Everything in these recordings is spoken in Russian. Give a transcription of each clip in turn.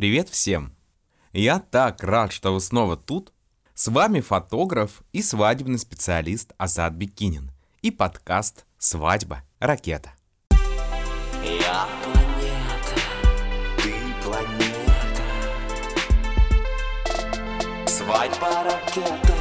Привет всем! Я так рад, что вы снова тут. С вами фотограф и свадебный специалист Азат Бекинин и подкаст «Свадьба. Ракета». Я планета, ты планета. Свадьба ракета.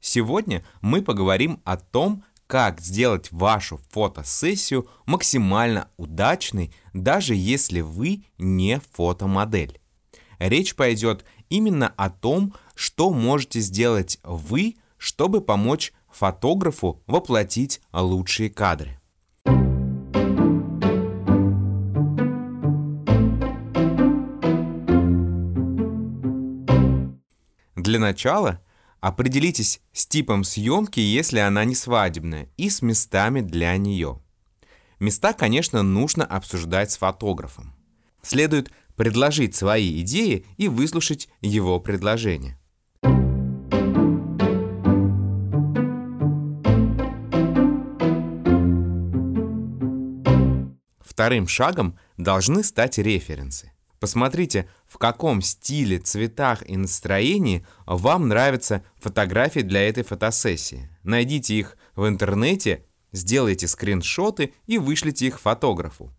Сегодня мы поговорим о том, как сделать вашу фотосессию максимально удачной, даже если вы не фотомодель. Речь пойдет именно о том, что можете сделать вы, чтобы помочь фотографу воплотить лучшие кадры. Для начала определитесь с типом съемки, если она не свадебная, и с местами для нее. Места, конечно, нужно обсуждать с фотографом. Следует предложить свои идеи и выслушать его предложение. Вторым шагом должны стать референсы. Посмотрите, в каком стиле, цветах и настроении вам нравятся фотографии для этой фотосессии. Найдите их в интернете, сделайте скриншоты и вышлите их фотографу.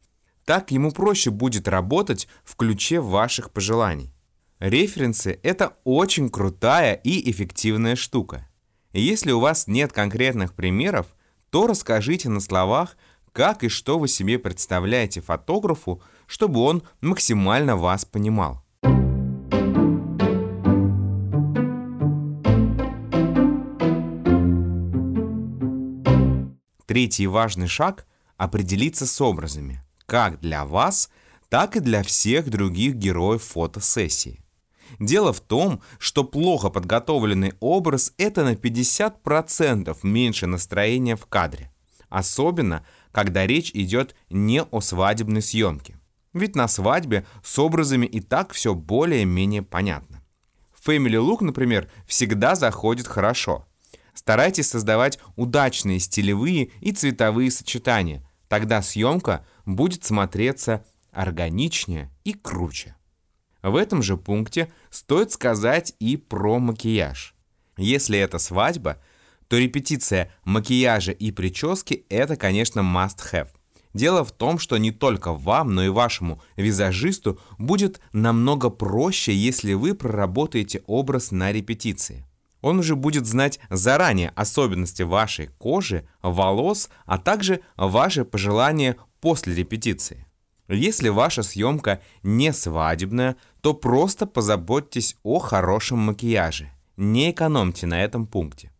Так ему проще будет работать в ключе ваших пожеланий. Референсы – это очень крутая и эффективная штука. Если у вас нет конкретных примеров, то расскажите на словах, как и что вы себе представляете фотографу, чтобы он максимально вас понимал. Третий важный шаг – определиться с образами как для вас, так и для всех других героев фотосессии. Дело в том, что плохо подготовленный образ – это на 50% меньше настроения в кадре. Особенно, когда речь идет не о свадебной съемке. Ведь на свадьбе с образами и так все более-менее понятно. Family Look, например, всегда заходит хорошо. Старайтесь создавать удачные стилевые и цветовые сочетания. Тогда съемка будет смотреться органичнее и круче. В этом же пункте стоит сказать и про макияж. Если это свадьба, то репетиция макияжа и прически – это, конечно, must-have. Дело в том, что не только вам, но и вашему визажисту будет намного проще, если вы проработаете образ на репетиции. Он уже будет знать заранее особенности вашей кожи, волос, а также ваши пожелания после репетиции. Если ваша съемка не свадебная, то просто позаботьтесь о хорошем макияже. Не экономьте на этом пункте.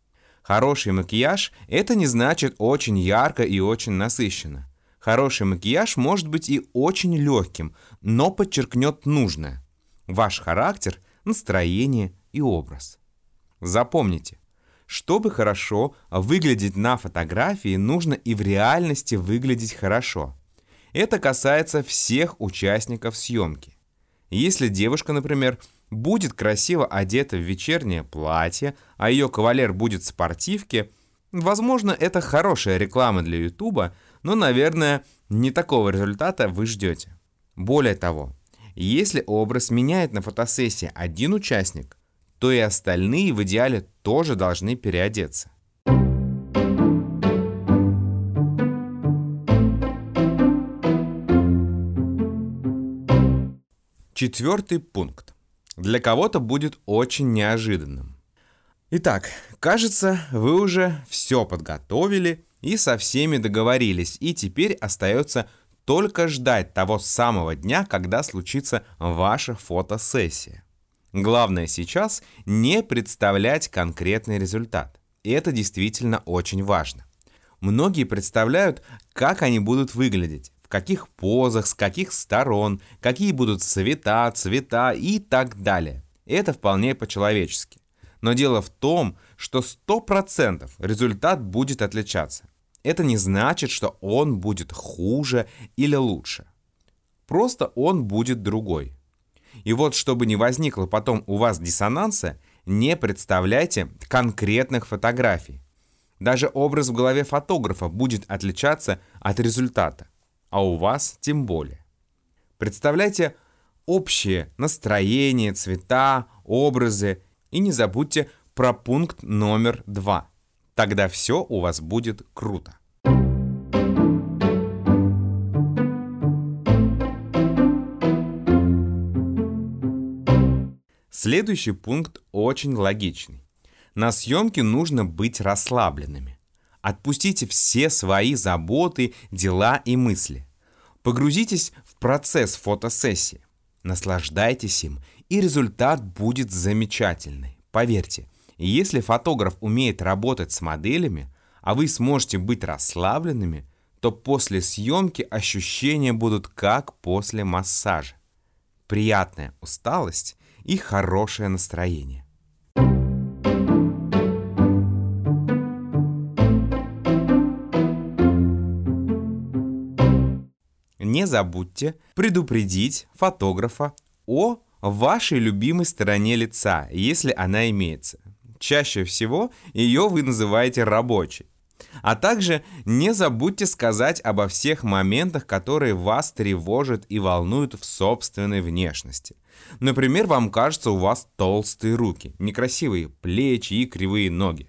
Хороший макияж – это не значит очень ярко и очень насыщенно. Хороший макияж может быть и очень легким, но подчеркнет нужное. Ваш характер, настроение и образ. Запомните, чтобы хорошо выглядеть на фотографии, нужно и в реальности выглядеть хорошо. Это касается всех участников съемки. Если девушка, например, будет красиво одета в вечернее платье, а ее кавалер будет в спортивке, возможно, это хорошая реклама для Ютуба, но, наверное, не такого результата вы ждете. Более того, если образ меняет на фотосессии один участник, то и остальные в идеале тоже должны переодеться. Четвертый пункт. Для кого-то будет очень неожиданным. Итак, кажется, вы уже все подготовили и со всеми договорились, и теперь остается только ждать того самого дня, когда случится ваша фотосессия. Главное сейчас не представлять конкретный результат. И это действительно очень важно. Многие представляют, как они будут выглядеть, каких позах, с каких сторон, какие будут цвета, цвета и так далее. Это вполне по-человечески. Но дело в том, что 100% результат будет отличаться. Это не значит, что он будет хуже или лучше. Просто он будет другой. И вот, чтобы не возникло потом у вас диссонанса, не представляйте конкретных фотографий. Даже образ в голове фотографа будет отличаться от результата, а у вас тем более. Представляйте общее настроение, цвета, образы и не забудьте про пункт номер два. Тогда все у вас будет круто. Следующий пункт очень логичный. На съемке нужно быть расслабленными. Отпустите все свои заботы, дела и мысли. Погрузитесь в процесс фотосессии. Наслаждайтесь им, и результат будет замечательный. Поверьте, если фотограф умеет работать с моделями, а вы сможете быть расслабленными, то после съемки ощущения будут как после массажа. Приятная усталость и хорошее настроение. Не забудьте предупредить фотографа о вашей любимой стороне лица, если она имеется. Чаще всего ее вы называете рабочей. А также не забудьте сказать обо всех моментах, которые вас тревожат и волнуют в собственной внешности. Например, вам кажется, у вас толстые руки, некрасивые плечи и кривые ноги.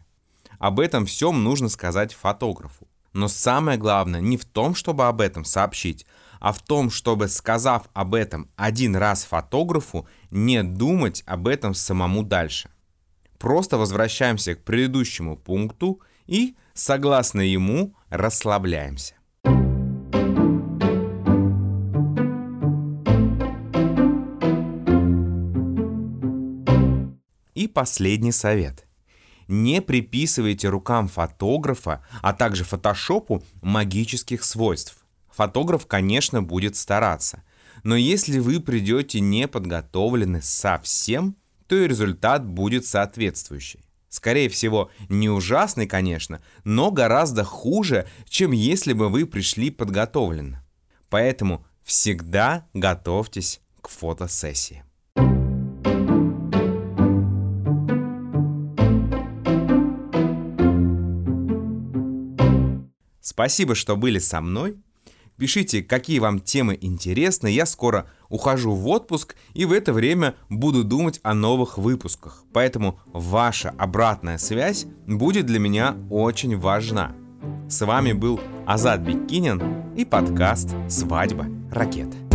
Об этом всем нужно сказать фотографу. Но самое главное не в том, чтобы об этом сообщить, а в том, чтобы, сказав об этом один раз фотографу, не думать об этом самому дальше. Просто возвращаемся к предыдущему пункту и, согласно ему, расслабляемся. И последний совет. Не приписывайте рукам фотографа, а также фотошопу магических свойств. Фотограф, конечно, будет стараться. Но если вы придете неподготовлены совсем, то и результат будет соответствующий. Скорее всего, не ужасный, конечно, но гораздо хуже, чем если бы вы пришли подготовленно. Поэтому всегда готовьтесь к фотосессии. Спасибо, что были со мной. Пишите, какие вам темы интересны. Я скоро ухожу в отпуск и в это время буду думать о новых выпусках. Поэтому ваша обратная связь будет для меня очень важна. С вами был Азат Бекинин и подкаст «Свадьба. Ракета».